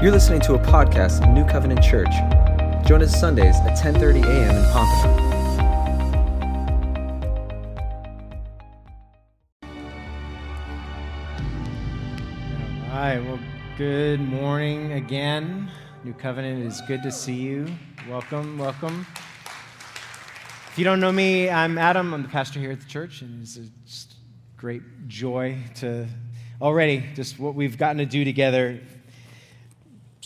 You're listening to a podcast of New Covenant Church. Join us Sundays at 10:30 a.m. in Pompano. All right, well, good morning again. New Covenant, it is good to see you. Welcome, welcome. If you don't know me, I'm Adam. I'm the pastor here at the church, and it's a just great joy to already just what we've gotten to do together.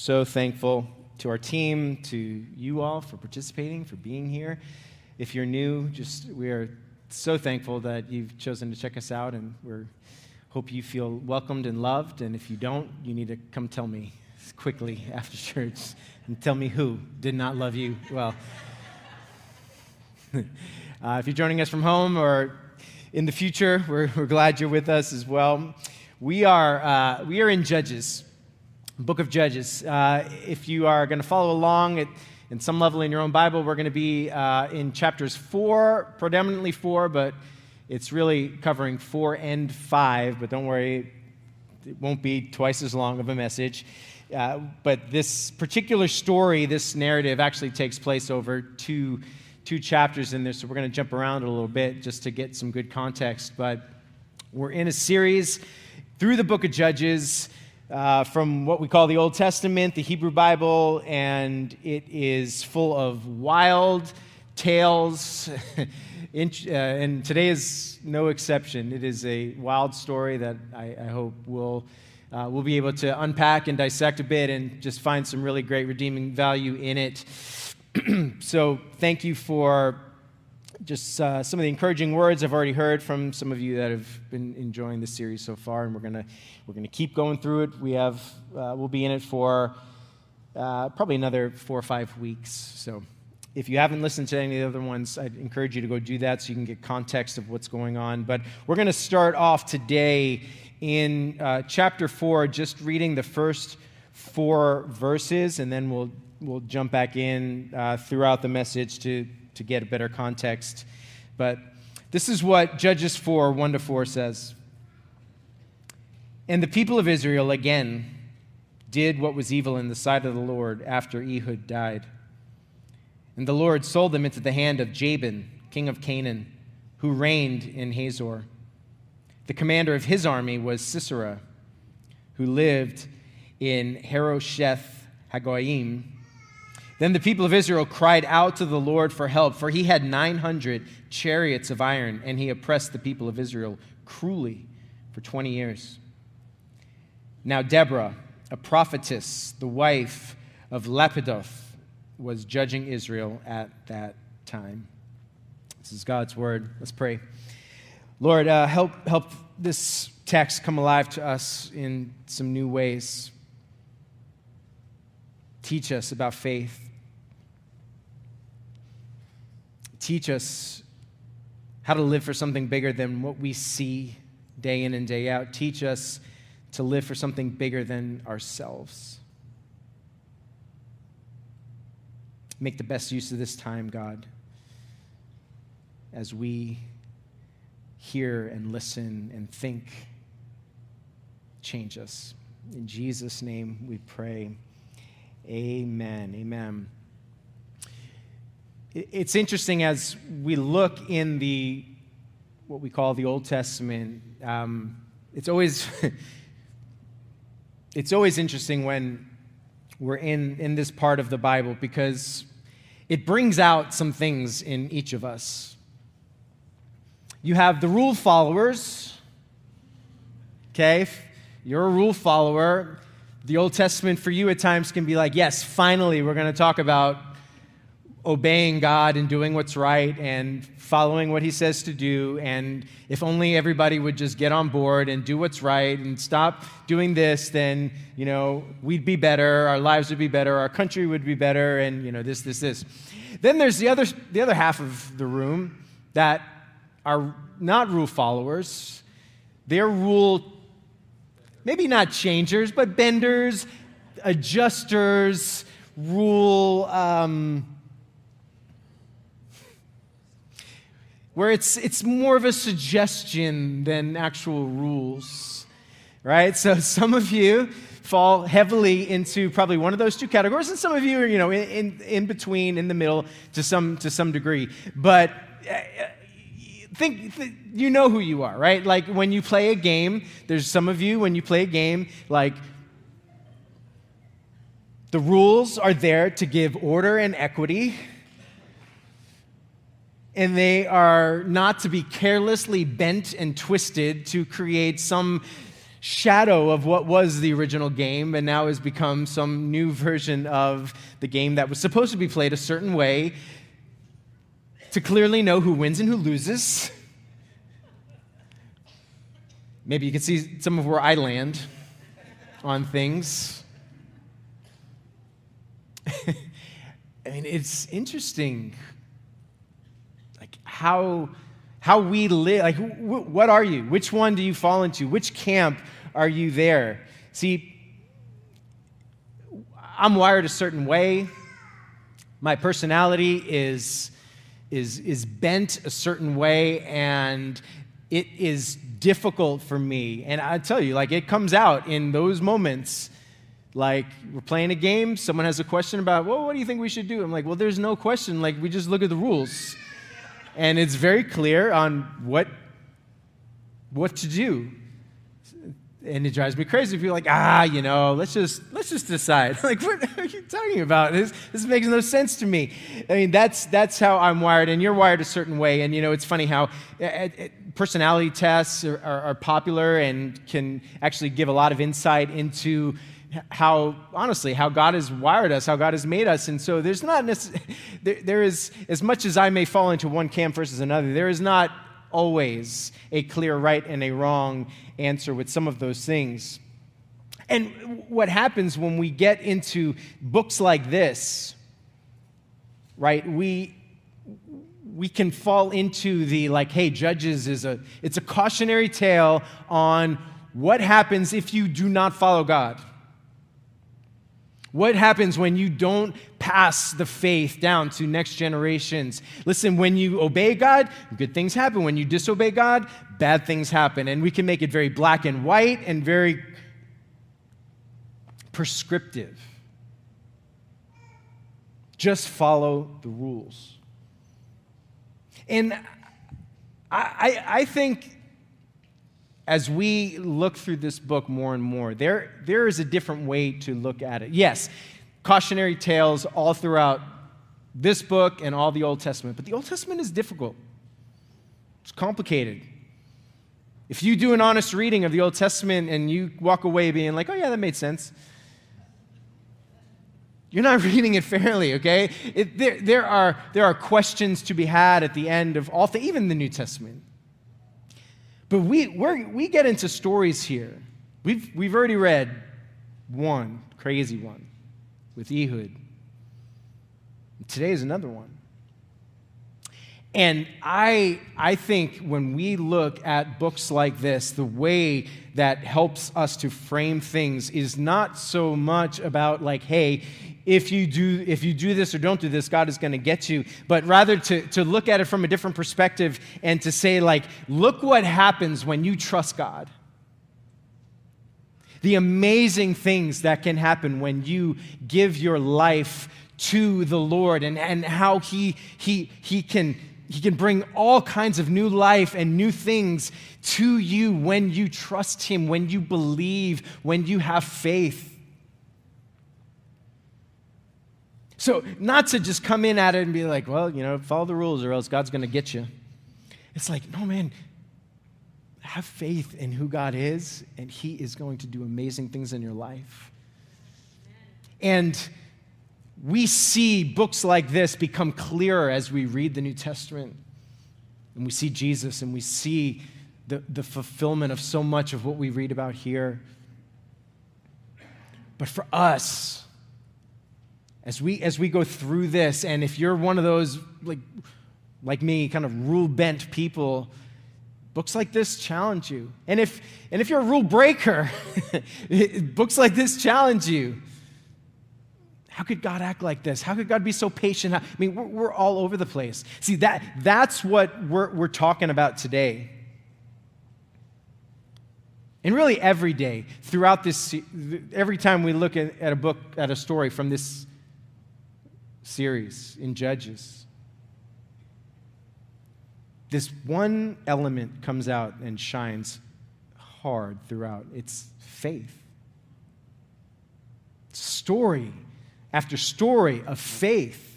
So thankful to our team, to you all for participating, for being here. If you're new, just we are so thankful that you've chosen to check us out, and we're hope you feel welcomed and loved. And if you don't, you need to come tell me quickly after church and tell me who did not love you well. uh, if you're joining us from home or in the future, we're, we're glad you're with us as well. We are, uh, we are in Judges, book of Judges. Uh, if you are going to follow along at in some level in your own Bible, we're going to be uh, in chapters four, predominantly four, but it's really covering four and five. But don't worry, it won't be twice as long of a message. Uh, but this particular story, this narrative, actually takes place over two, two chapters in there. So we're going to jump around a little bit just to get some good context. But we're in a series through the book of Judges uh, from what we call the Old Testament, the Hebrew Bible, and it is full of wild tales. uh, and today is no exception. It is a wild story that I, I hope will. Uh, we'll be able to unpack and dissect a bit and just find some really great redeeming value in it. so, thank you for just uh, some of the encouraging words I've already heard from some of you that have been enjoying this series so far, and we're gonna we're gonna keep going through it. We have uh, we'll be in it for uh, probably another four or five weeks. So, if you haven't listened to any of the other ones, I'd encourage you to go do that so you can get context of what's going on. But we're gonna start off today in uh, chapter four, just reading the first four verses, and then we'll we'll jump back in uh, throughout the message to to get a better context. But this is what Judges 4 1 to 4 says. And the people of Israel again did what was evil in the sight of the Lord after Ehud died. And the Lord sold them into the hand of Jabin, king of Canaan, who reigned in Hazor. The commander of his army was Sisera, who lived in Harosheth Hagoyim then the people of Israel cried out to the Lord for help, for he had 900 chariots of iron, and he oppressed the people of Israel cruelly for 20 years. Now, Deborah, a prophetess, the wife of Lapidoth, was judging Israel at that time. This is God's word. Let's pray. Lord, uh, help, help this text come alive to us in some new ways. Teach us about faith. Teach us how to live for something bigger than what we see day in and day out. Teach us to live for something bigger than ourselves. Make the best use of this time, God, as we hear and listen and think. Change us. In Jesus' name we pray. Amen. Amen it's interesting as we look in the what we call the Old Testament. Um, it's always it's always interesting when we're in in this part of the Bible because it brings out some things in each of us. You have the rule followers. Okay, you're a rule follower. The Old Testament for you at times can be like, yes, finally, we're going to talk about obeying God and doing what's right and following what He says to do. And if only everybody would just get on board and do what's right and stop doing this, then, you know, we'd be better, our lives would be better, our country would be better, and, you know, this, this, this. Then there's the other, the other half of the room that are not rule followers. They're rule, maybe not changers, but benders, adjusters, rule. Um, where it's, it's more of a suggestion than actual rules, right? So some of you fall heavily into probably one of those two categories, and some of you are, you know, in, in, in between, in the middle to some, to some degree. But uh, think, th- you know who you are, right? Like when you play a game, there's some of you, when you play a game, like the rules are there to give order and equity and they are not to be carelessly bent and twisted to create some shadow of what was the original game and now has become some new version of the game that was supposed to be played a certain way to clearly know who wins and who loses. Maybe you can see some of where I land on things. I mean, it's interesting how, how we live. Like, wh- what are you? Which one do you fall into? Which camp are you there? See, I'm wired a certain way. My personality is, is, is bent a certain way, and it is difficult for me. And I tell you, like, it comes out in those moments. Like, we're playing a game, someone has a question about, well, what do you think we should do? I'm like, well, there's no question. Like, we just look at the rules and it's very clear on what, what to do. And it drives me crazy if you're like, ah, you know, let's just let's just decide. like, what are you talking about? This this makes no sense to me. I mean, that's that's how I'm wired, and you're wired a certain way. And you know, it's funny how uh, uh, personality tests are, are, are popular and can actually give a lot of insight into how honestly how god has wired us how god has made us. And so there's not there, there is as much as i may fall into one camp versus another there is not always a clear right and a wrong answer with some of those things. And what happens when we get into books like this right we we can fall into the like hey judges is a it's a cautionary tale on what happens if you do not follow god what happens when you don't pass the faith down to next generations? Listen, when you obey God, good things happen. When you disobey God, bad things happen. And we can make it very black and white and very prescriptive. Just follow the rules. And I, I, think as we look through this book more and more, there, there is a different way to look at it. Yes, cautionary tales all throughout this book and all the Old Testament, but the Old Testament is difficult, it's complicated. If you do an honest reading of the Old Testament and you walk away being like, oh, yeah, that made sense, you're not reading it fairly, okay? It, there, there, are, there are questions to be had at the end of all, th- even the New Testament. But we, we get into stories here. We've, we've already read one, crazy one, with Ehud. Today is another one. And I, I think when we look at books like this, the way that helps us to frame things is not so much about, like, hey, if you do if you do this or don't do this god is going to get you. But rather to, to look at it from a different perspective and to say like look what happens when you trust god. The amazing things that can happen when you give your life to the lord and, and how he he he can he can bring all kinds of new life and new things to you when you trust him when you believe when you have faith So, not to just come in at it and be like, well, you know, follow the rules or else God's going to get you. It's like, no, man, have faith in who God is, and He is going to do amazing things in your life. And we see books like this become clearer as we read the New Testament. And we see Jesus and we see the, the fulfillment of so much of what we read about here. But for us, as we as we go through this and if you're one of those like like me kind of rule bent people books like this challenge you. And if and if you're a rule breaker books like this challenge you. How could god act like this? How could god be so patient? I mean we're, we're all over the place. See that that's what we're, we're talking about today. And really, every day throughout this, every time we look at, at a book, at a story from this series in Judges, this one element comes out and shines hard throughout it's faith. Story after story of faith.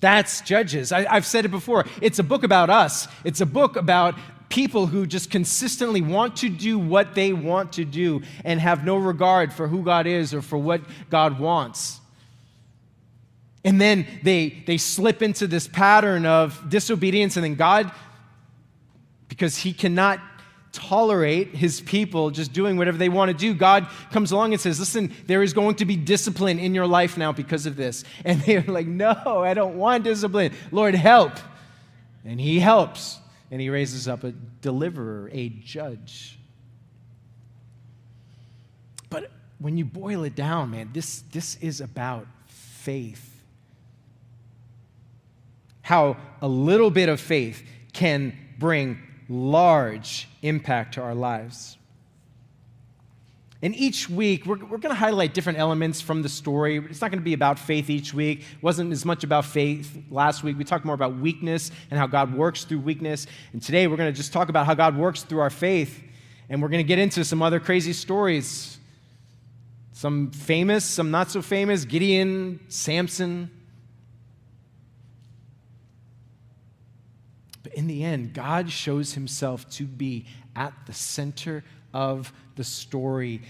That's Judges. I, have said it before. It's a book about us, it's a book about people who just consistently want to do what they want to do and have no regard for who God is or for what God wants. And then they, they slip into this pattern of disobedience, and then God, because He cannot tolerate His people just doing whatever they want to do, God comes along and says, Listen, there is going to be discipline in your life now because of this. And they're like, No, I don't want discipline. Lord, help. And He helps and he raises up a deliverer, a judge. But when you boil it down, man, this, this is about faith. How a little bit of faith can bring large impact to our lives. And each week, we're, we're going to highlight different elements from the story. It's not going to be about faith each week. It wasn't as much about faith last week. We talked more about weakness and how God works through weakness. And today, we're going to just talk about how God works through our faith. And we're going to get into some other crazy stories. Some famous, some not so famous Gideon, Samson. In the end, God shows himself to be at the center of the story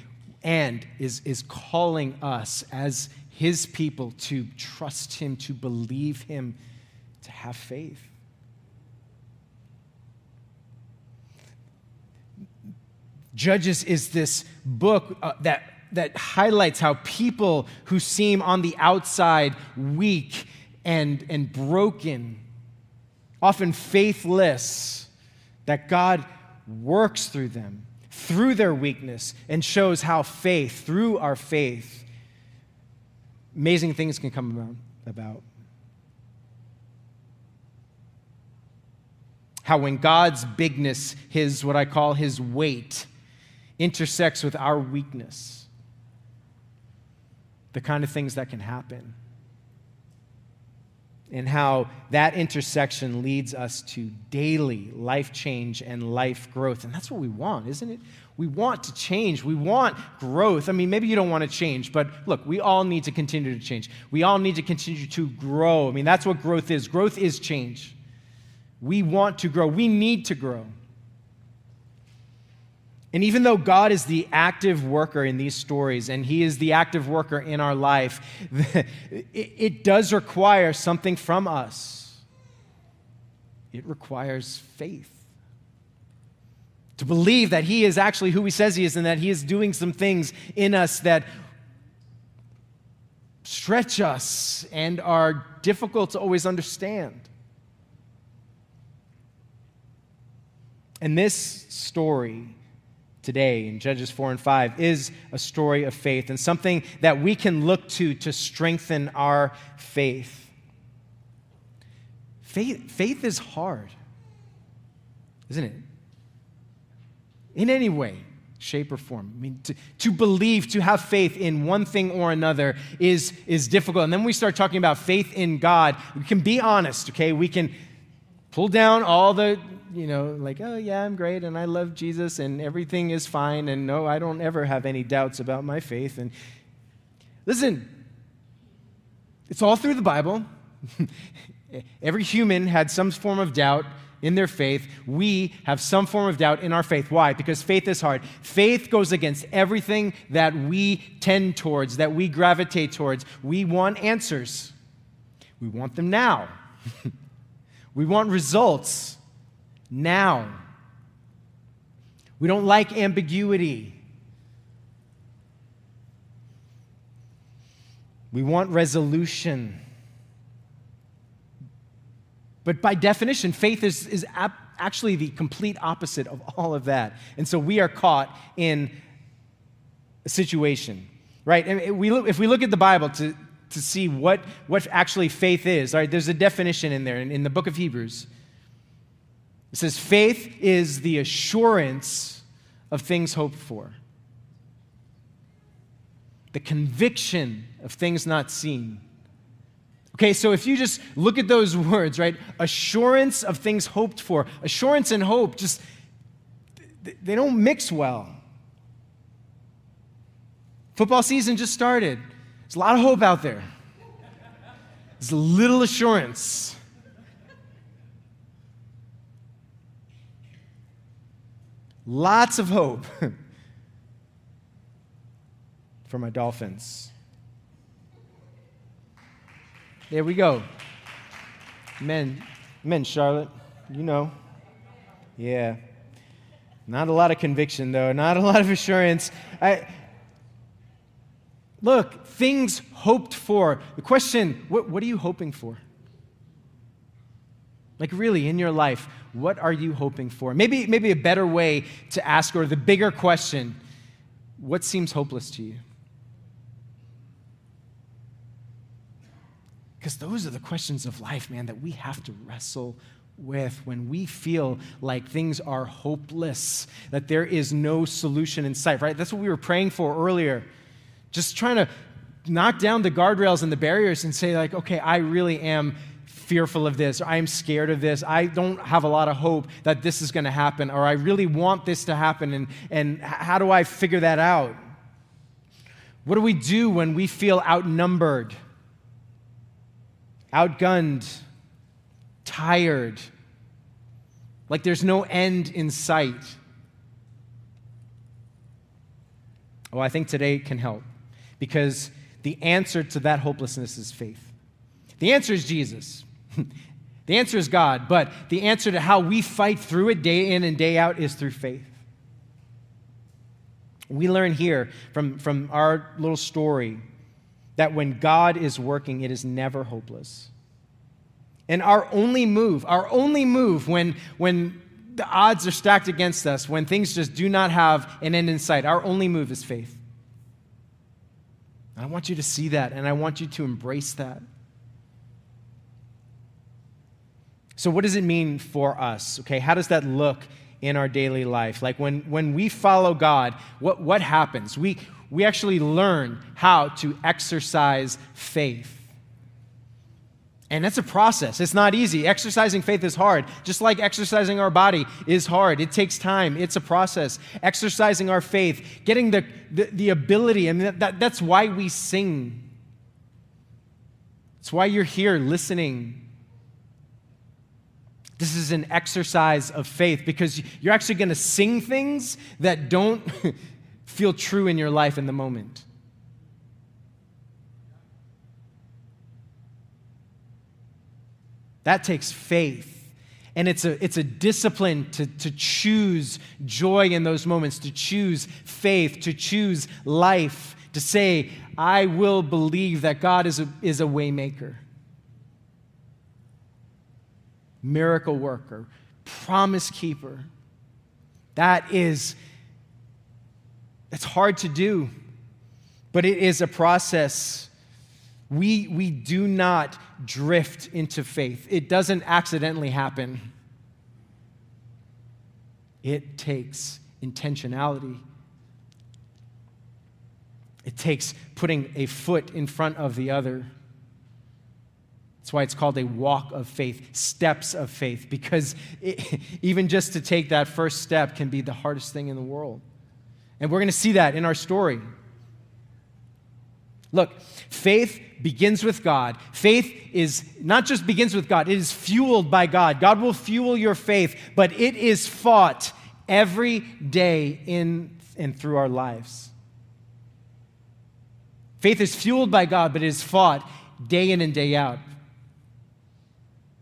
and is, is calling us as his people to trust him, to believe him, to have faith. Judges is this book uh, that, that highlights how people who seem on the outside weak and, and broken, often faithless, that God works through them through their weakness and shows how faith, through our faith, amazing things can come about. How when God's bigness, his what I call his weight, intersects with our weakness, the kind of things that can happen and how that intersection leads us to daily life change and life growth. And that's what we want, isn't it? We want to change. We want growth. I mean, maybe you don't want to change, but look, we all need to continue to change. We all need to continue to grow. I mean, that's what growth is. Growth is change. We want to grow, we need to grow. And even though God is the active worker in these stories and He is the active worker in our life, it does require something from us. It requires faith. To believe that He is actually who He says He is and that He is doing some things in us that stretch us and are difficult to always understand. And this story today in Judges 4 and 5 is a story of faith and something that we can look to to strengthen our faith. Faith, faith is hard, isn't it? In any way, shape, or form. I mean, to, to believe, to have faith in one thing or another is, is difficult. And then we start talking about faith in God. We can be honest, okay? We can pull down all the you know, like, oh, yeah, I'm great and I love Jesus and everything is fine and no, I don't ever have any doubts about my faith. And listen, it's all through the Bible. Every human had some form of doubt in their faith. We have some form of doubt in our faith. Why? Because faith is hard. Faith goes against everything that we tend towards, that we gravitate towards. We want answers, we want them now. we want results now. We don't like ambiguity. We want resolution. But by definition, faith is, is ap- actually the complete opposite of all of that. And so we are caught in a situation, right? And we look, if we look at the Bible to, to see what, what actually faith is, right, there's a definition in there in, in the book of Hebrews. It says, faith is the assurance of things hoped for, the conviction of things not seen. Okay, so if you just look at those words, right? Assurance of things hoped for, assurance and hope just, they don't mix well. Football season just started. There's a lot of hope out there. There's little assurance. Lots of hope for my Dolphins. There we go. Men, men, Charlotte, you know. Yeah. Not a lot of conviction, though. Not a lot of assurance. I, look, things hoped for. The question what, what are you hoping for? Like, really, in your life, what are you hoping for? Maybe, maybe a better way to ask, or the bigger question what seems hopeless to you? Because those are the questions of life, man, that we have to wrestle with when we feel like things are hopeless, that there is no solution in sight, right? That's what we were praying for earlier. Just trying to knock down the guardrails and the barriers and say, like, okay, I really am fearful of this, or I'm scared of this, I don't have a lot of hope that this is going to happen, or I really want this to happen, and, and how do I figure that out? What do we do when we feel outnumbered, outgunned, tired, like there's no end in sight? Oh, I think today can help because the answer to that hopelessness is faith. The answer is Jesus. the answer is God, but the answer to how we fight through it day in and day out is through faith. We learn here from, from our little story that when God is working, it is never hopeless. And our only move, our only move when, when the odds are stacked against us, when things just do not have an end in sight, our only move is faith. I want you to see that and I want you to embrace that. So, what does it mean for us? Okay, how does that look in our daily life? Like when, when we follow God, what, what happens? We, we actually learn how to exercise faith. And that's a process. It's not easy. Exercising faith is hard, just like exercising our body is hard. It takes time, it's a process. Exercising our faith, getting the, the, the ability, I mean, that, that, that's why we sing. It's why you're here listening this is an exercise of faith because you're actually going to sing things that don't feel true in your life in the moment. That takes faith. And it's a, it's a discipline to, to choose joy in those moments, to choose faith, to choose life, to say, I will believe that God is a, is a waymaker miracle worker, promise keeper. That is, it's hard to do, but it is a process. We, we do not drift into faith, it doesn't accidentally happen. It takes intentionality. It takes putting a foot in front of the other. That's why it's called a walk of faith, steps of faith, because it, even just to take that first step can be the hardest thing in the world. And we're going to see that in our story. Look, faith begins with God. Faith is not just begins with God, it is fueled by God. God will fuel your faith, but it is fought every day in and through our lives. Faith is fueled by God, but it is fought day in and day out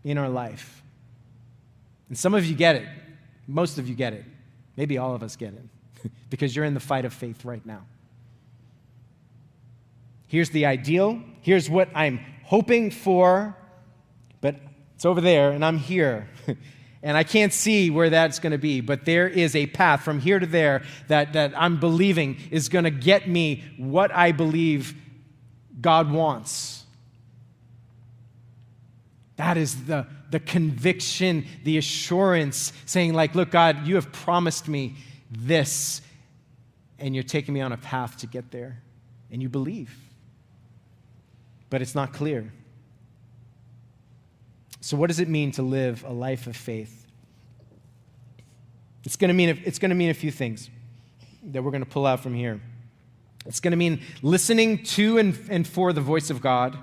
in our life. And some of you get it. Most of you get it. Maybe all of us get it because you're in the fight of faith right now. Here's the ideal. Here's what I'm hoping for, but it's over there and I'm here. and I can't see where that's going to be, but there is a path from here to there that, that I'm believing is going to get me what I believe God wants. That is the, the conviction, the assurance, saying, like, look, God, you have promised me this, and you're taking me on a path to get there, and you believe. But it's not clear. So, what does it mean to live a life of faith? It's going to mean, it's going to mean a few things that we're going to pull out from here. It's going to mean listening to and, and for the voice of God.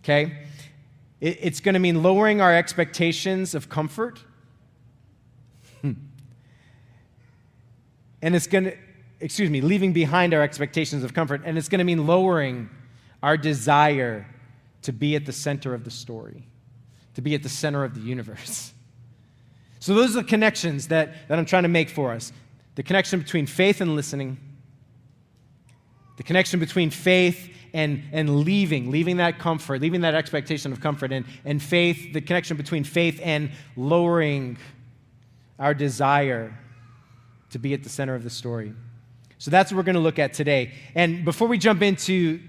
Okay? It, it's going to mean lowering our expectations of comfort. And it's going to, excuse me, leaving behind our expectations of comfort. And it's going to mean lowering our desire to be at the center of the story, to be at the center of the universe. So, those are the connections that, that I'm trying to make for us the connection between faith and listening, the connection between faith and, and leaving, leaving that comfort, leaving that expectation of comfort, and, and faith, the connection between faith and lowering our desire to be at the center of the story. So that's what we're going to look at today. And before we jump into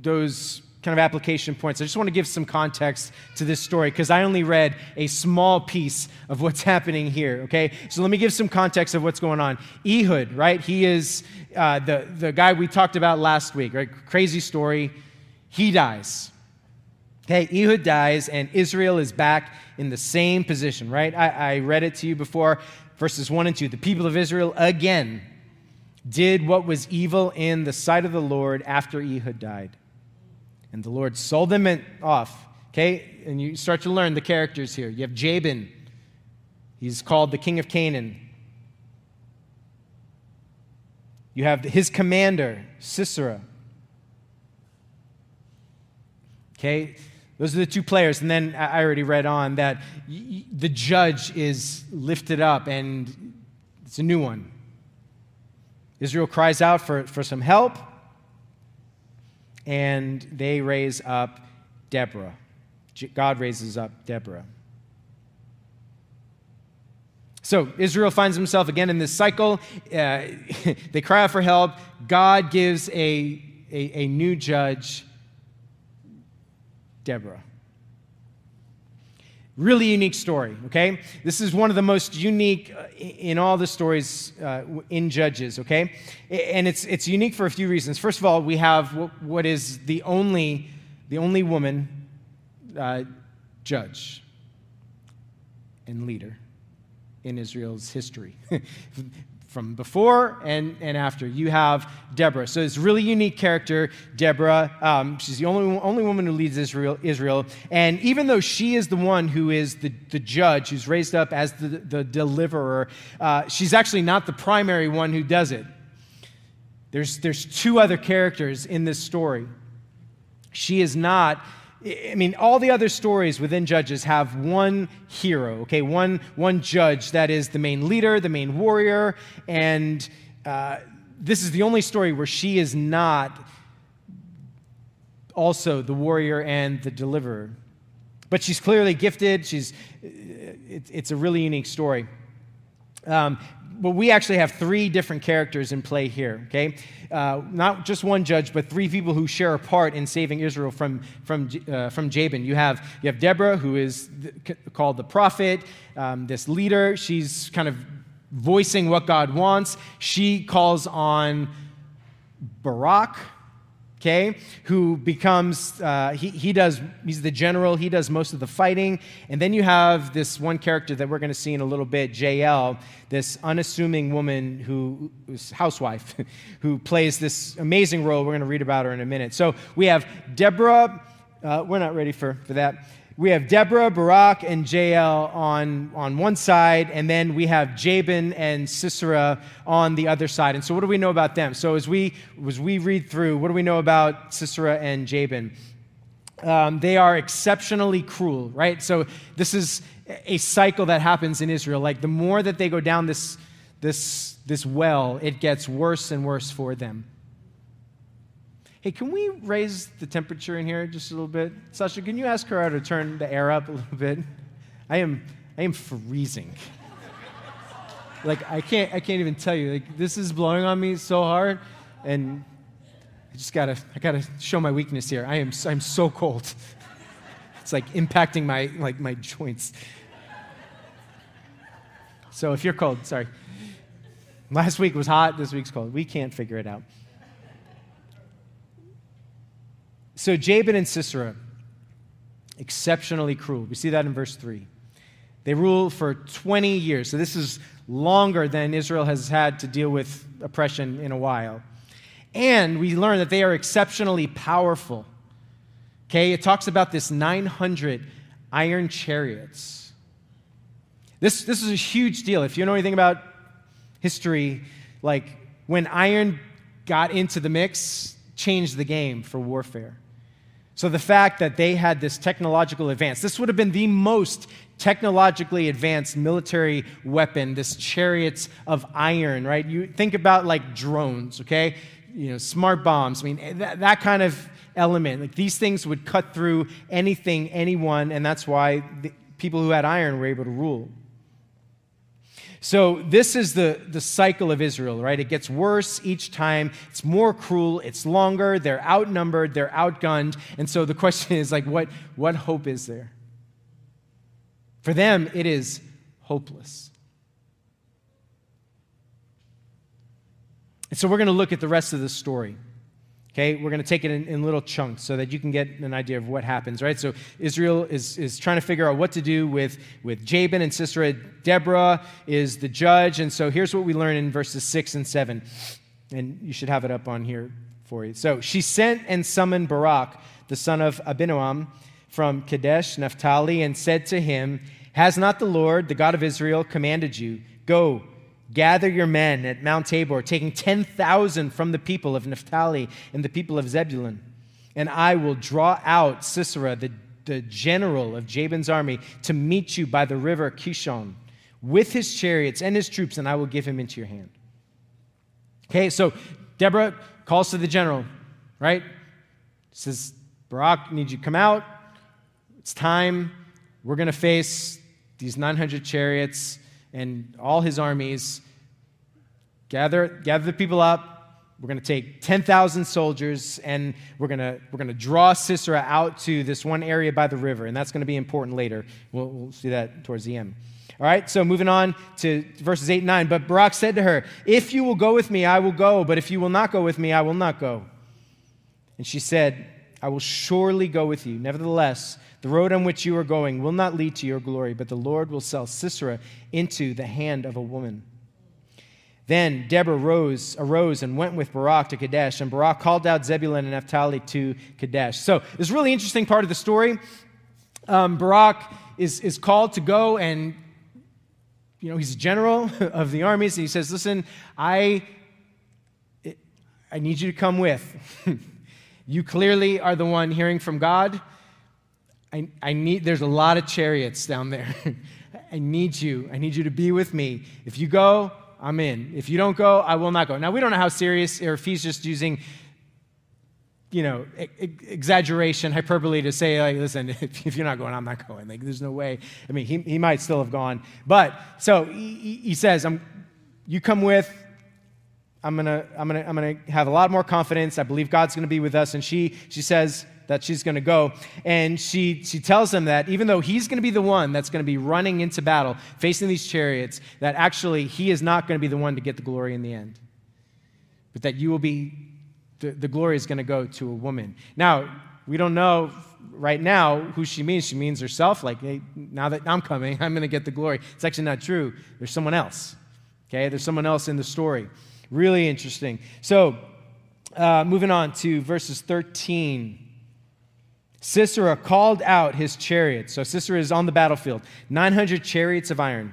those kind of application points. I just want to give some context to this story because I only read a small piece of what's happening here, okay? So let me give some context of what's going on. Ehud, right? He is uh, the, the guy we talked about last week, right? Crazy story. He dies. Okay, Ehud dies, and Israel is back in the same position, right? I, I read it to you before, verses 1 and 2. The people of Israel again did what was evil in the sight of the Lord after Ehud died. And the Lord sold them off. Okay? And you start to learn the characters here. You have Jabin, he's called the king of Canaan. You have his commander, Sisera. Okay? Those are the two players. And then I already read on that the judge is lifted up and it's a new one. Israel cries out for, for some help and they raise up Deborah. God raises up Deborah. So Israel finds himself again in this cycle. Uh, they cry out for help. God gives a, a, a new judge, Deborah. Really unique story, okay? This is one of the most unique uh, in all the stories uh, in Judges, okay? And it's, it's unique for a few reasons. First of all, we have what is the only, the only woman uh, judge and leader in Israel's history. from before and, and after. You have Deborah. So it's really unique character, Deborah. Um, she's the only, only woman who leads Israel, Israel. And even though she is the one who is the, the judge, who's raised up as the, the deliverer, uh, she's actually not the primary one who does it. There's, there's two other characters in this story. She is not I mean, all the other stories within Judges have one hero, okay, one, one judge that is the main leader, the main warrior, and uh, this is the only story where she is not also the warrior and the deliverer. But she's clearly gifted. She's, it, it's a really unique story. Um, but we actually have three different characters in play here, okay? Uh, not just one judge, but three people who share a part in saving Israel from, from, uh, from Jabin. You have, you have Deborah, who is the, called the prophet, um, this leader. She's kind of voicing what God wants. She calls on Barak, okay, who becomes, uh, he, he does, he's the general, he does most of the fighting. And then you have this one character that we're going to see in a little bit, Jael, this unassuming woman who is housewife, who plays this amazing role. We're going to read about her in a minute. So we have Deborah, uh, we're not ready for, for that we have Deborah, Barak, and Jael on, on one side, and then we have Jabin and Sisera on the other side. And so, what do we know about them? So, as we, as we read through, what do we know about Sisera and Jabin? Um, they are exceptionally cruel, right? So, this is a cycle that happens in Israel. Like, the more that they go down this, this, this well, it gets worse and worse for them. Hey, can we raise the temperature in here just a little bit? Sasha, can you ask her to turn the air up a little bit? I am, I am freezing. like I can't, I can't even tell you. Like this is blowing on me so hard, and I just gotta, I gotta show my weakness here. I am, I'm so cold. it's like impacting my, like my joints. So if you're cold, sorry. Last week was hot, this week's cold. We can't figure it out. So, Jabin and Sisera, exceptionally cruel. We see that in verse 3. They rule for 20 years. So, this is longer than Israel has had to deal with oppression in a while. And we learn that they are exceptionally powerful. Okay, it talks about this 900 iron chariots. This, this is a huge deal. If you know anything about history, like when iron got into the mix, changed the game for warfare. So the fact that they had this technological advance, this would have been the most technologically advanced military weapon, this chariots of iron, right? You think about like drones, okay? You know, smart bombs. I mean, eh, that, that kind of element. Like these things would cut through anything, anyone, and that's why the people who had iron were able to rule. So, this is the, the cycle of Israel, right? It gets worse each time. It's more cruel. It's longer. They're outnumbered. They're outgunned. And so the question is, like, what, what hope is there? For them, it is hopeless. And so we're going to look at the rest of the story. Okay, we're going to take it in, in, little chunks so that you can get an idea of what happens, right? So Israel is, is trying to figure out what to do with, with Jabin and Sisera. Deborah is the judge. And so here's what we learn in verses 6 and 7. And you should have it up on here for you. So she sent and summoned Barak, the son of Abinoam, from Kadesh, Naphtali, and said to him, Has not the Lord, the God of Israel, commanded you, Go, Gather your men at Mount Tabor, taking 10,000 from the people of Naphtali and the people of Zebulun. And I will draw out Sisera, the, the general of Jabin's army, to meet you by the river Kishon with his chariots and his troops, and I will give him into your hand. Okay, so Deborah calls to the general, right? Says, Barak, need you come out. It's time. We're going to face these 900 chariots and all his armies gather, gather the people up. We're going to take 10,000 soldiers and we're going to, we're going to draw Sisera out to this one area by the river. And that's going to be important later. We'll, we'll see that towards the end. All right, so moving on to verses 8 and 9. But Barak said to her, If you will go with me, I will go. But if you will not go with me, I will not go. And she said, I will surely go with you. Nevertheless, the road on which you are going will not lead to your glory, but the Lord will sell Sisera into the hand of a woman. Then Deborah rose, arose and went with Barak to Kadesh, and Barak called out Zebulun and Naphtali to Kadesh. So, this really interesting part of the story. Um, Barak is, is called to go and, you know, he's a general of the armies, and he says, Listen, I, I need you to come with. you clearly are the one hearing from God. I, I need, there's a lot of chariots down there. I need you. I need you to be with me. If you go, I'm in. If you don't go, I will not go. Now, we don't know how serious, or if he's just using, you know, exaggeration, hyperbole to say, like, listen, if, you're not going, I'm not going. Like, there's no way. I mean, he, he might still have gone. But, so he, he says, I'm, you come with, I'm gonna, I'm gonna, I'm gonna have a lot more confidence. I believe God's gonna be with us. And she, she says, that she's to go. And she, she tells him that even though he's to be the one that's to be running into battle, facing these chariots, that actually he is not to be the one to get the glory in the end. But that you will be, the, the glory is to go to a woman. Now, we don't know right now who she means. She means herself, like, hey, now that I'm coming, I'm going to get the glory. It's actually not true. There's someone else. Okay? There's someone else in the story. Really interesting. So, uh, moving on to verses 13 Sisera called out his chariots. So Sisera is on the battlefield. 900 chariots of iron.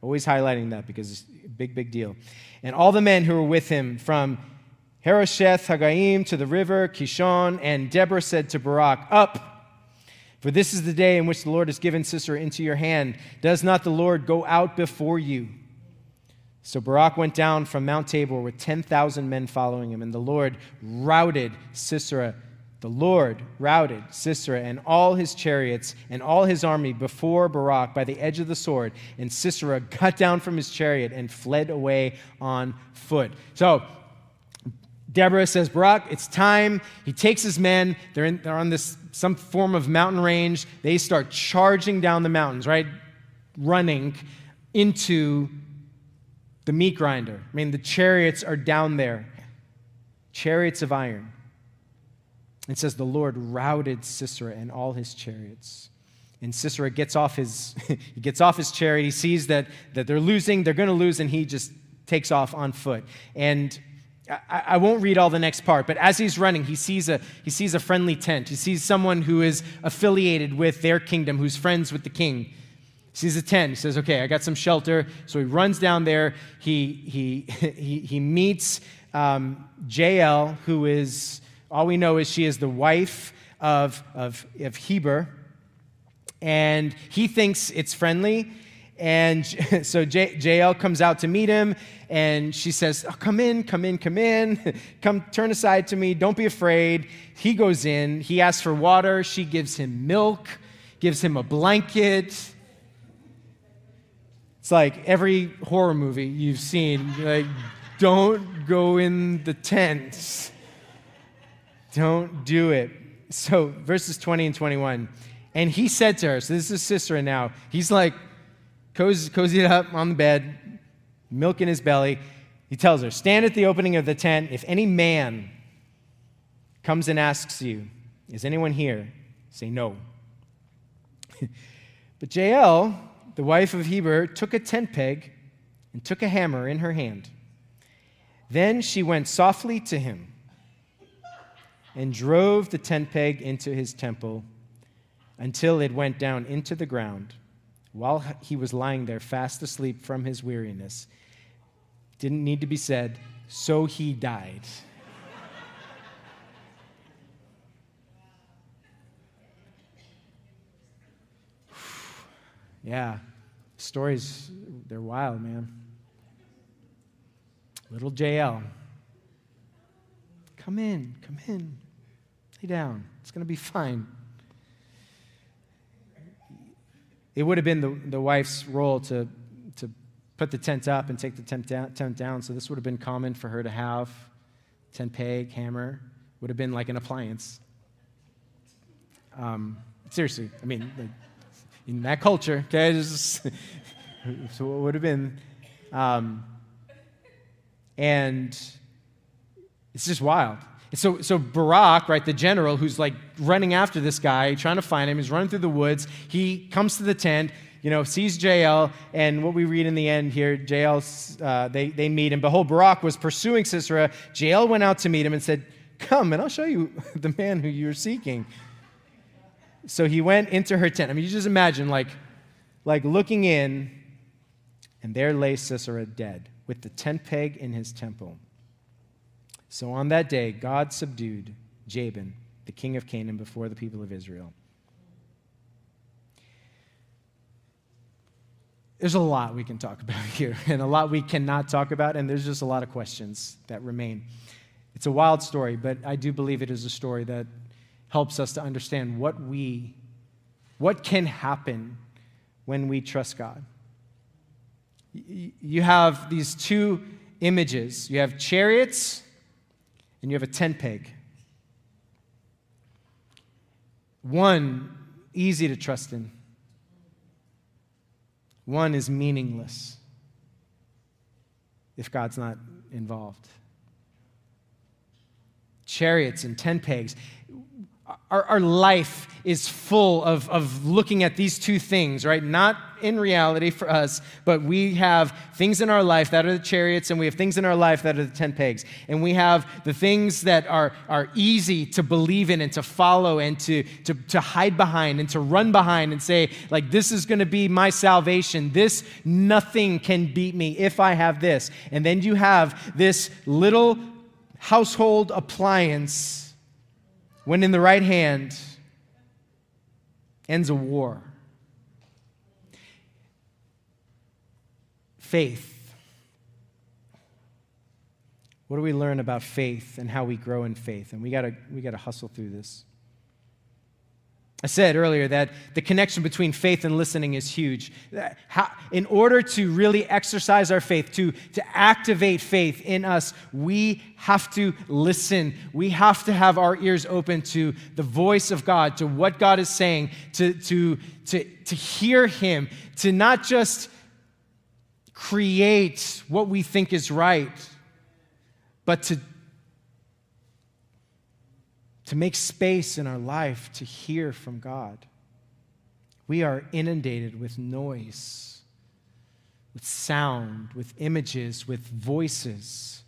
Always highlighting that because it's a big, big deal. And all the men who were with him from Harosheth Hagoyim to the river Kishon. And Deborah said to Barak, Up, for this is the day in which the Lord has given Sisera into your hand. Does not the Lord go out before you? So Barak went down from Mount Tabor with 10,000 men following him, and the Lord routed Sisera the Lord routed Sisera and all his chariots and all his army before Barak by the edge of the sword, and Sisera got down from his chariot and fled away on foot. So Deborah says, Barak, it's time. He takes his men. They're, in, they're on this some form of mountain range. They start charging down the mountains, right? Running into the meat grinder. I mean, the chariots are down there, chariots of iron. It says the Lord routed Sisera and all his chariots. And Sisera gets off his, he gets off his chariot. He sees that, that they're losing, they're going to lose, and he just takes off on foot. And I, I, won't read all the next part, but as he's running, he sees, a, he sees a friendly tent. He sees someone who is affiliated with their kingdom, who's friends with the king. Sees a tent. He says, Okay, I got some shelter. So he runs down there. He, he, he, he meets um, Jael, who is, all we know is she is the wife of, of, of Heber. And he thinks it's friendly. And so J- Jael comes out to meet him, and she says, oh, Come in, come in, come in. come turn aside to me. Don't be afraid. He goes in. He asks for water. She gives him milk, gives him a blanket. It's like every horror movie you've seen. Like, don't go in the tents. Don't do it. So, verses 20 and 21. And he said to her, so this is Sisera now. He's like, cozy, cozied up on the bed, milk in his belly. He tells her, Stand at the opening of the tent. If any man comes and asks you, Is anyone here? Say no. but Jael, the wife of Heber, took a tent peg and took a hammer in her hand. Then she went softly to him and drove the tent peg into his temple until it went down into the ground while he was lying there fast asleep from his weariness. Didn't need to be said, so he died. yeah, stories, they're wild, man. Little Jael. Come in, come in. Lay down. It's going to be fine. It would have been the, the wife's role to, to put the tent up and take the tent down, tent down. So this would have been common for her to have. Tent peg, hammer, would have been like an appliance. Um, seriously, I mean, like, in that culture, okay, just, so it would have been. Um, and it's just wild. So, so Barak, right, the general who's like running after this guy, trying to find him, he's running through the woods. He comes to the tent, you know, sees Jael, and what we read in the end here, Jael, uh, they, they meet, and behold, Barak was pursuing Sisera. Jael went out to meet him and said, Come, and I'll show you the man who you're seeking. So he went into her tent. I mean, you just imagine, like, like looking in, and there lay Sisera dead, with the tent peg in his temple. So on that day, God subdued Jabin, the king of Canaan, before the people of Israel. There's a lot we can talk about here, and a lot we cannot talk about, and there's just a lot of questions that remain. It's a wild story, but I do believe it is a story that helps us to understand what we, what can happen when we trust God. You have these two images. You have chariots and you have a tent peg. One, easy to trust in, one is meaningless if God's not involved. Chariots and tent pegs our, our life is full of, of looking at these two things, right? Not in reality for us, but we have things in our life that are the chariots, and we have things in our life that are the tent pegs. And we have the things that are, are easy to believe in and to follow and to, to, to hide behind and to run behind and say, like, this is going to be my salvation. This, nothing can beat me if I have this. And then you have this little household appliance when in the right hand ends a war. Faith. What do we learn about faith and how we grow in faith? And we got we got to hustle through this. I said earlier that the connection between faith and listening is huge. How, in order to really exercise our faith, to, to activate faith in us, we have to listen. We have to have our ears open to the voice of God, to what God is saying, to, to, to, to hear Him, to not just create what we think is right, but to, to make space in our life to hear from God. We are inundated with noise, with sound, with images, with voices.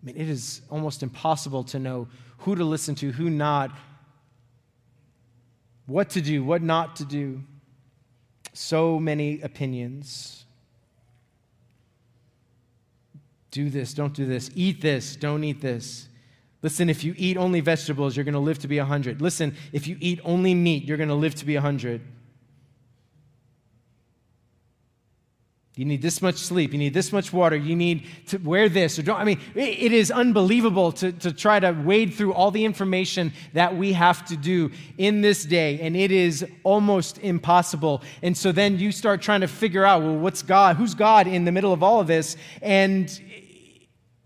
I mean, it is almost impossible to know who to listen to, who not, what to do, what not to do. So many opinions. Do this, don't do this. Eat this, don't eat this. Listen, if you eat only vegetables, you're going to live to be 100. Listen, if you eat only meat, you're going to live to be 100. You need this much sleep. You need this much water. You need to wear this or don't. I mean, it is unbelievable to, to try to wade through all the information that we have to do in this day, and it is almost impossible. And so then you start trying to figure out, well, what's God? Who's God in the middle of all of this? And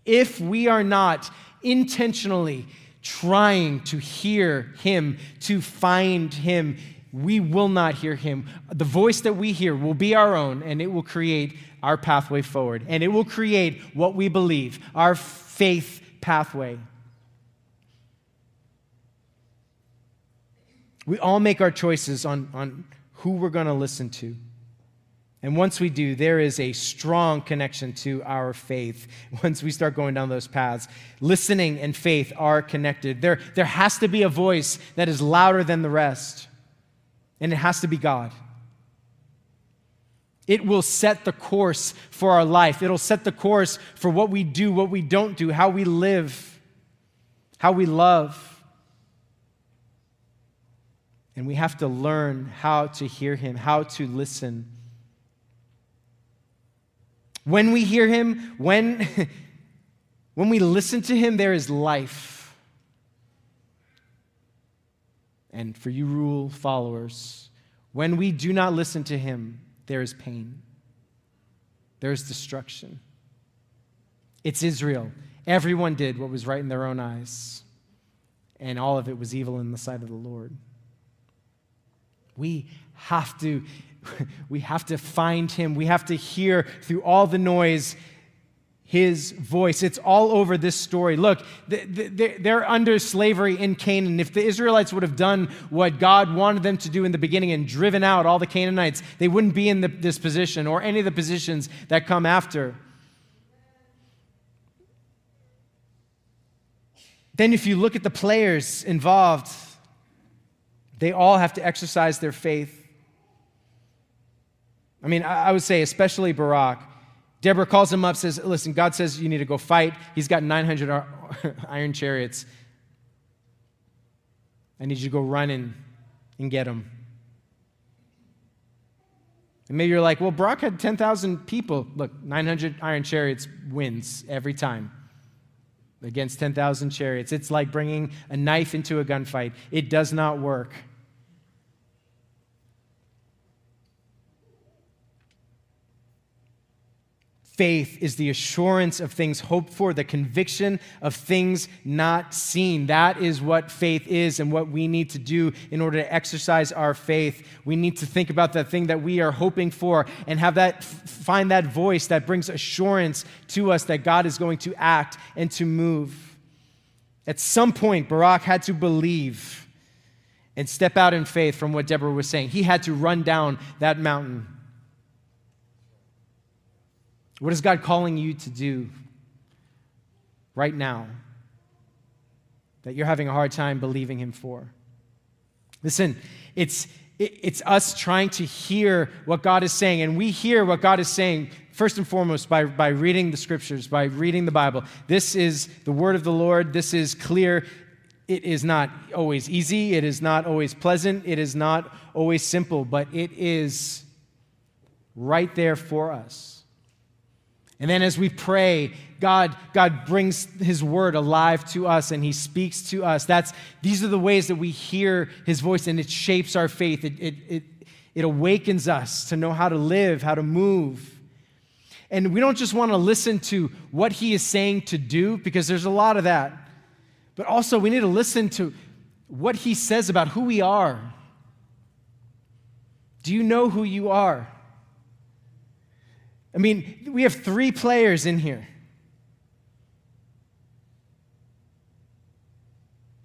if we are not intentionally trying to hear Him, to find Him, we will not hear him. The voice that we hear will be our own, and it will create our pathway forward. And it will create what we believe, our faith pathway. We all make our choices on, on who we're going to listen to. And once we do, there is a strong connection to our faith once we start going down those paths. Listening and faith are connected. There, there has to be a voice that is louder than the rest and it has to be God. It will set the course for our life. It'll set the course for what we do, what we don't do, how we live, how we love. And we have to learn how to hear Him, how to listen. When we hear Him, when, when we listen to Him, there is life. And for you, rule followers, when we do not listen to him, there is pain, there is destruction. It's Israel. Everyone did what was right in their own eyes, and all of it was evil in the sight of the Lord. We have to. We have to find him. We have to hear through all the noise his voice. It's all over this story. Look, they're under slavery in Canaan. If the Israelites would have done what God wanted them to do in the beginning and driven out all the Canaanites, they wouldn't be in this position or any of the positions that come after. Then, if you look at the players involved, they all have to exercise their faith. I mean, I would say, especially Barak. Deborah calls him up, says, Listen, God says you need to go fight. He's got 900 iron chariots. I need you to go run and, and get them. And maybe you're like, well, Barak had 10,000 people. Look, 900 iron chariots wins every time against 10,000 chariots. It's like bringing a knife into a gunfight, it does not work. Faith is the assurance of things hoped for, the conviction of things not seen. That is what faith is and what we need to do in order to exercise our faith. We need to think about that thing that we are hoping for and have that find that voice that brings assurance to us that God is going to act and to move. At some point, Barak had to believe and step out in faith from what Deborah was saying. He had to run down that mountain. What is God calling you to do right now that you're having a hard time believing Him for? Listen, it's, it's us trying to hear what God is saying, and we hear what God is saying first and foremost by, by reading the scriptures, by reading the Bible. This is the word of the Lord, this is clear. It is not always easy, it is not always pleasant, it is not always simple, but it is right there for us. And then as we pray, God, God brings his word alive to us and he speaks to us. That's, these are the ways that we hear his voice and it shapes our faith. It, it, it, it awakens us to know how to live, how to move. And we don't just want to listen to what he is saying to do, because there's a lot of that. But also, we need to listen to what he says about who we are. Do you know who you are? I mean, we have three players in here.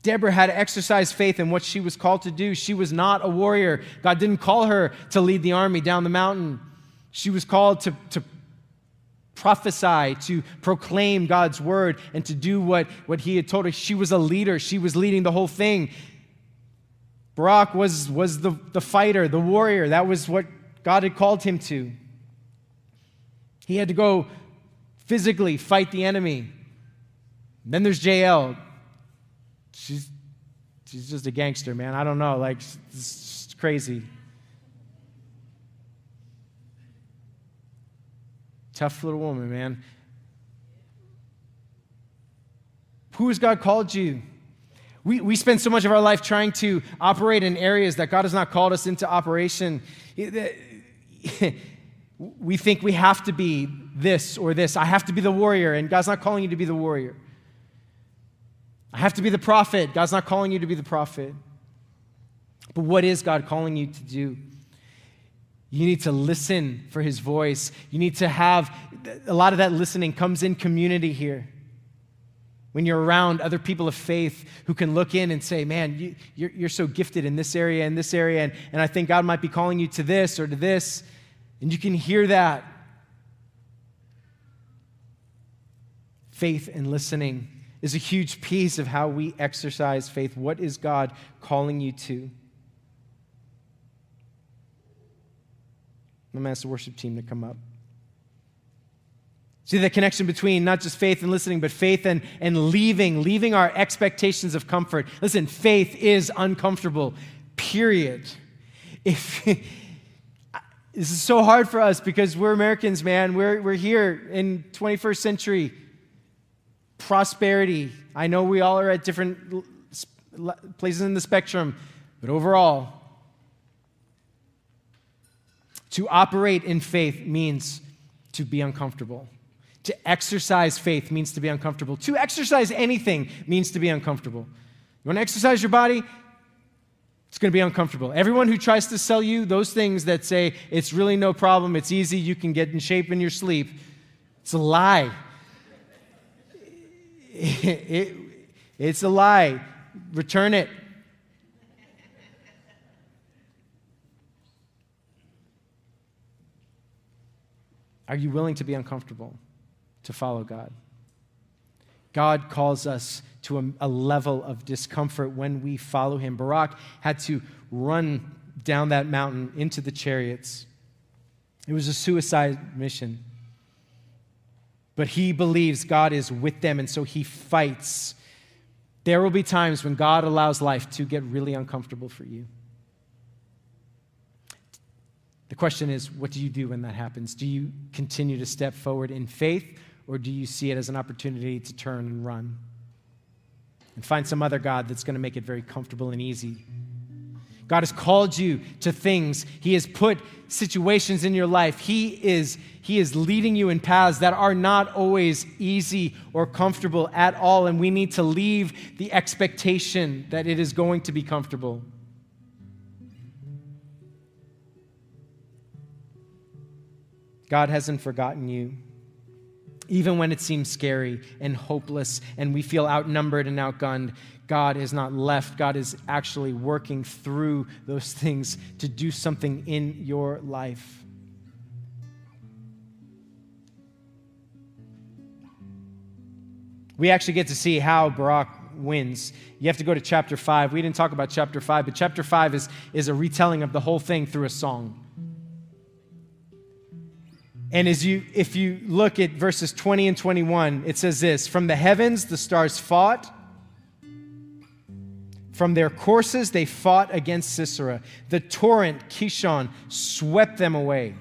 Deborah had to exercise faith in what she was called to do. She was not a warrior. God didn't call her to lead the army down the mountain. She was called to, to prophesy, to proclaim God's word, and to do what, what He had told her. She was a leader, she was leading the whole thing. Barak was, was the, the fighter, the warrior. That was what God had called him to. He had to go physically fight the enemy. Then there's Jael. She's, she's just a gangster, man. I don't know. Like, it's crazy. Tough little woman, man. Who has God called you? We, we spend so much of our life trying to operate in areas that God has not called us into operation. we think we have to be this or this. I have to be the warrior, and God's not calling you to be the warrior. I have to be the prophet. God's not calling you to be the prophet. But what is God calling you to do? You need to listen for his voice. You need to have a lot of that listening comes in community here. When you're around other people of faith who can look in and say, Man, you, are you're, you're so gifted in this area and this area, and, and I think God might be calling you to this or to this. And you can hear that. Faith and listening is a huge piece of how we exercise faith. What is God calling you to? I'm going to ask the worship team to come up. See the connection between not just faith and listening, but faith and, and leaving, leaving our expectations of comfort. Listen, faith is uncomfortable, period. If this is so hard for us because we're Americans, man. We're, we're here in 21st century prosperity. I know we all are at different places in the spectrum, but overall, to operate in faith means to be uncomfortable. To exercise faith means to be uncomfortable. To exercise anything means to be uncomfortable. You want to exercise your body? It's going to be uncomfortable. Everyone who tries to sell you those things that say it's really no problem, it's easy, you can get in shape in your sleep, it's a lie. it, it's a lie. Return it. Are you willing to be uncomfortable to follow God? God calls us to a, a, level of discomfort when we follow him. Barak had to run down that mountain into the chariots. It was a suicide mission. But he believes God is with them, and so he fights. There will be times when God allows life to get really uncomfortable for you. The question is, what do you do when that happens? Do you continue to step forward in faith, or do you see it as an opportunity to turn and run and find some other God that's going to make it very comfortable and easy? God has called you to things. He has put situations in your life. He is, he is leading you in paths that are not always easy or comfortable at all. And we need to leave the expectation that it is going to be comfortable. God hasn't forgotten you. Even when it seems scary and hopeless and we feel outnumbered and outgunned, God is not left. God is actually working through those things to do something in your life. We actually get to see how Barak wins. You have to go to chapter 5. We didn't talk about chapter 5, but chapter 5 is, is a retelling of the whole thing through a song. And as you, if you look at verses 20 and 21, it says this From the heavens the stars fought from their courses, they fought against Sisera. The torrent, Kishon, swept them away.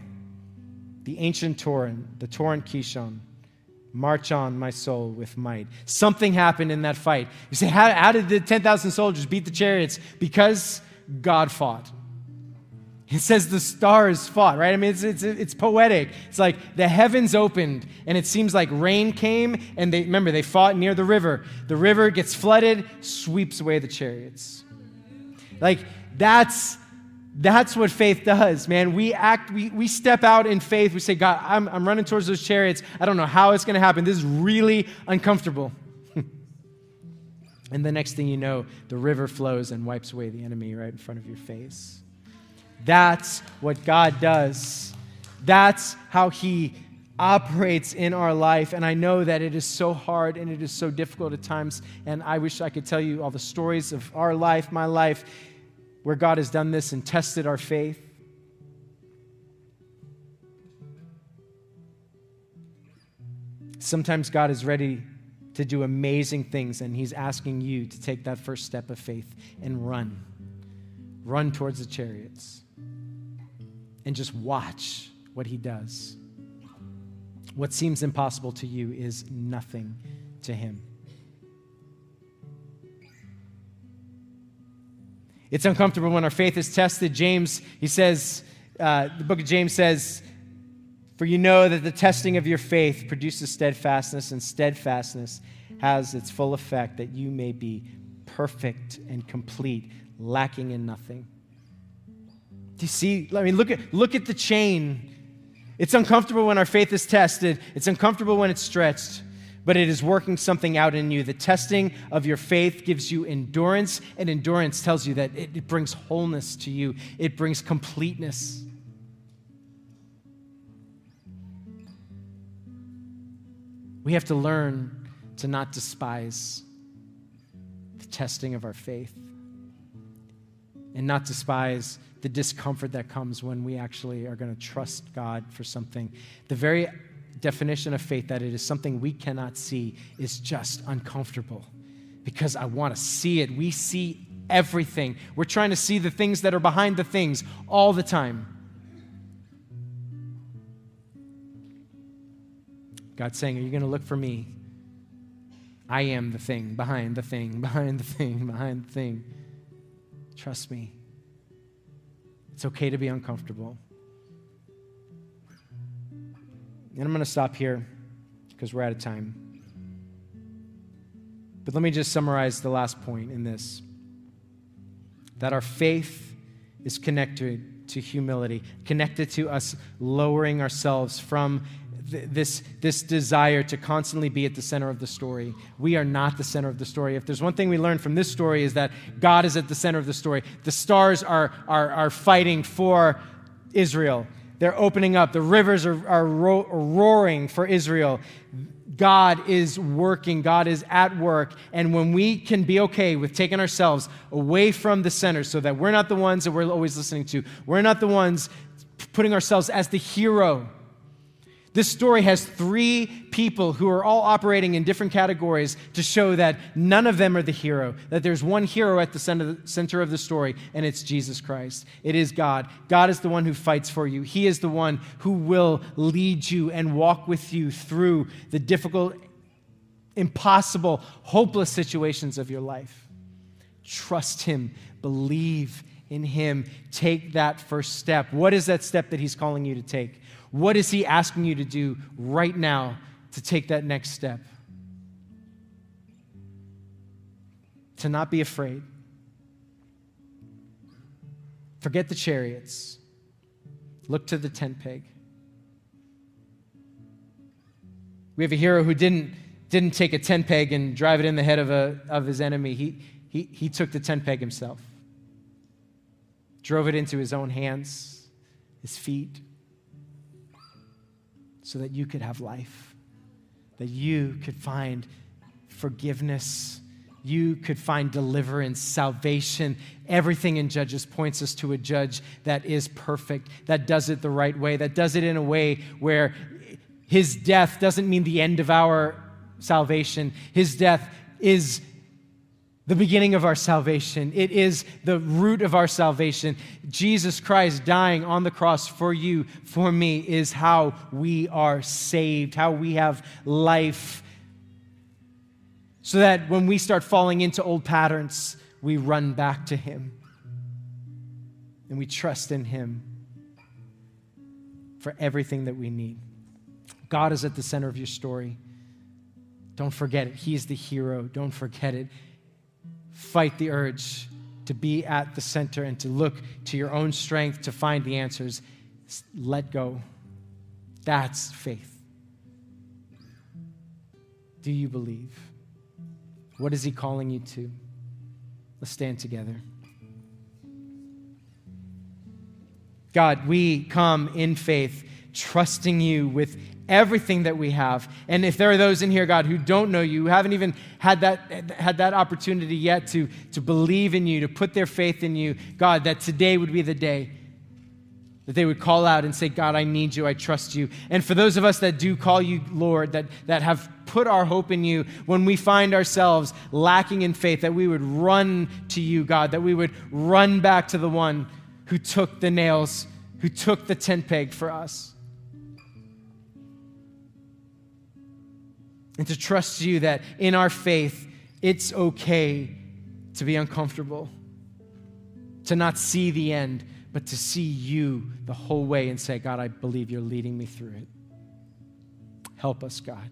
The ancient torrent, the torrent Kishon. March on, my soul, with might. Something happened in that fight. You say, how, how did the 10,000 soldiers beat the chariots? Because God fought. It says the stars fought, right? I mean, it's, it's, it's poetic. It's like the heavens opened, and it seems like rain came, and they, remember, they fought near the river. The river gets flooded, sweeps away the chariots. Like, that's That's what faith does, man. We act, we, we step out in faith. We say, God, I'm, I'm running towards those chariots. I don't know how it's going to happen. This is really uncomfortable. and the next thing you know, the river flows and wipes away the enemy right in front of your face. That's what God does. That's how He operates in our life. And I know that it is so hard and it is so difficult at times. And I wish I could tell you all the stories of our life, my life where God has done this and tested our faith. Sometimes God is ready to do amazing things, and He's asking you to take that first step of faith and run. Run towards the chariots and just watch what He does. What seems impossible to you is nothing to Him. It's uncomfortable when our faith is tested. James, he says, uh, the book of James says, For you know that the testing of your faith produces steadfastness, and steadfastness has its full effect that you may be perfect and complete, lacking in nothing. Do you see? I mean, look at, look at the chain. It's uncomfortable when our faith is tested, it's uncomfortable when it's stretched but it is working something out in you. The testing of your faith gives you endurance, and endurance tells you that it, it brings wholeness to you, it brings completeness. We have to learn to not despise the testing of our faith and not despise the discomfort that comes when we actually are going to trust God for something. The very definition of faith that it is something we cannot see is just uncomfortable because I want to see it. We see everything. We're trying to see the things that are behind the things all the time. God's saying, Are you going to look for me? I am the thing behind the thing, behind the thing, behind the thing. Trust me. It's okay to be uncomfortable. And I'm going to stop here because we're out of time. But let me just summarize the last point in this that our faith is connected to humility, connected to us lowering ourselves from th- this, this desire to constantly be at the center of the story. We are not the center of the story. If there's one thing we learn from this story is that God is at the center of the story. The stars are, are, are fighting for Israel. They're opening up. The rivers are, are ro- roaring for Israel. God is working, God is at work. And when we can be okay with taking ourselves away from the center so that we're not the ones that we're always listening to, we're not the ones putting ourselves as the hero this story has three people who are all operating in different categories to show that none of them are the hero, that there's one hero at the center of the story, and it's Jesus Christ. It is God. God is the one who fights for you, He is the one who will lead you and walk with you through the difficult, impossible, hopeless situations of your life. Trust Him, believe in Him, take that first step. What is that step that He's calling you to take? What is He asking you to do right now to take that next step? To not be afraid. Forget the chariots. Look to the tent peg. We have a hero who didn't, didn't take a tent peg and drive it in the head of, a, of his enemy. He, he, he took the tent peg himself, drove it into his own hands, his feet, so that you could have life, that you could find forgiveness, you could find deliverance, salvation. Everything in Judges points us to a judge that is perfect, that does it the right way, that does it in a way where his death doesn't mean the end of our salvation. His death is the beginning of our salvation. It is the root of our salvation. Jesus Christ dying on the cross for you, for me, is how we are saved, how we have life. So that when we start falling into old patterns, we run back to Him and we trust in Him for everything that we need. God is at the center of your story. Don't forget it. He is the hero. Don't forget it fight the urge to be at the center and to look to your own strength to find the answers. Let go. That's faith. Do you believe? What is He calling you to? Let's stand together. God, we come in faith, trusting you with everything that we have. And if there are those in here, God, who don't know you, who haven't even had that, had that opportunity yet to, to believe in you, to put their faith in you, God, that today would be the day that they would call out and say, God, I need you, I trust you. And for those of us that do call you Lord, that, that have put our hope in you, when we find ourselves lacking in faith, that we would run to you, God, that we would run back to the one who took the nails, who took the tent peg for us. And to trust you that in our faith, it's okay to be uncomfortable, to not see the end but to see you the whole way and say, God, I believe you're leading me through it. Help us, God.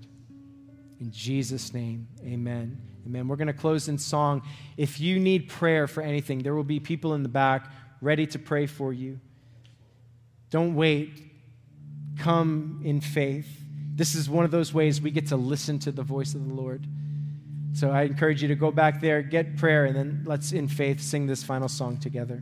In Jesus' name, amen. Amen. We're going to close in song. If you need prayer for anything, there will be people in the back ready to pray for you. Don't wait. Come in faith. This is one of those ways we get to listen to the voice of the Lord. So I encourage you to go back there, get prayer, and then let's, in faith, sing this final song together.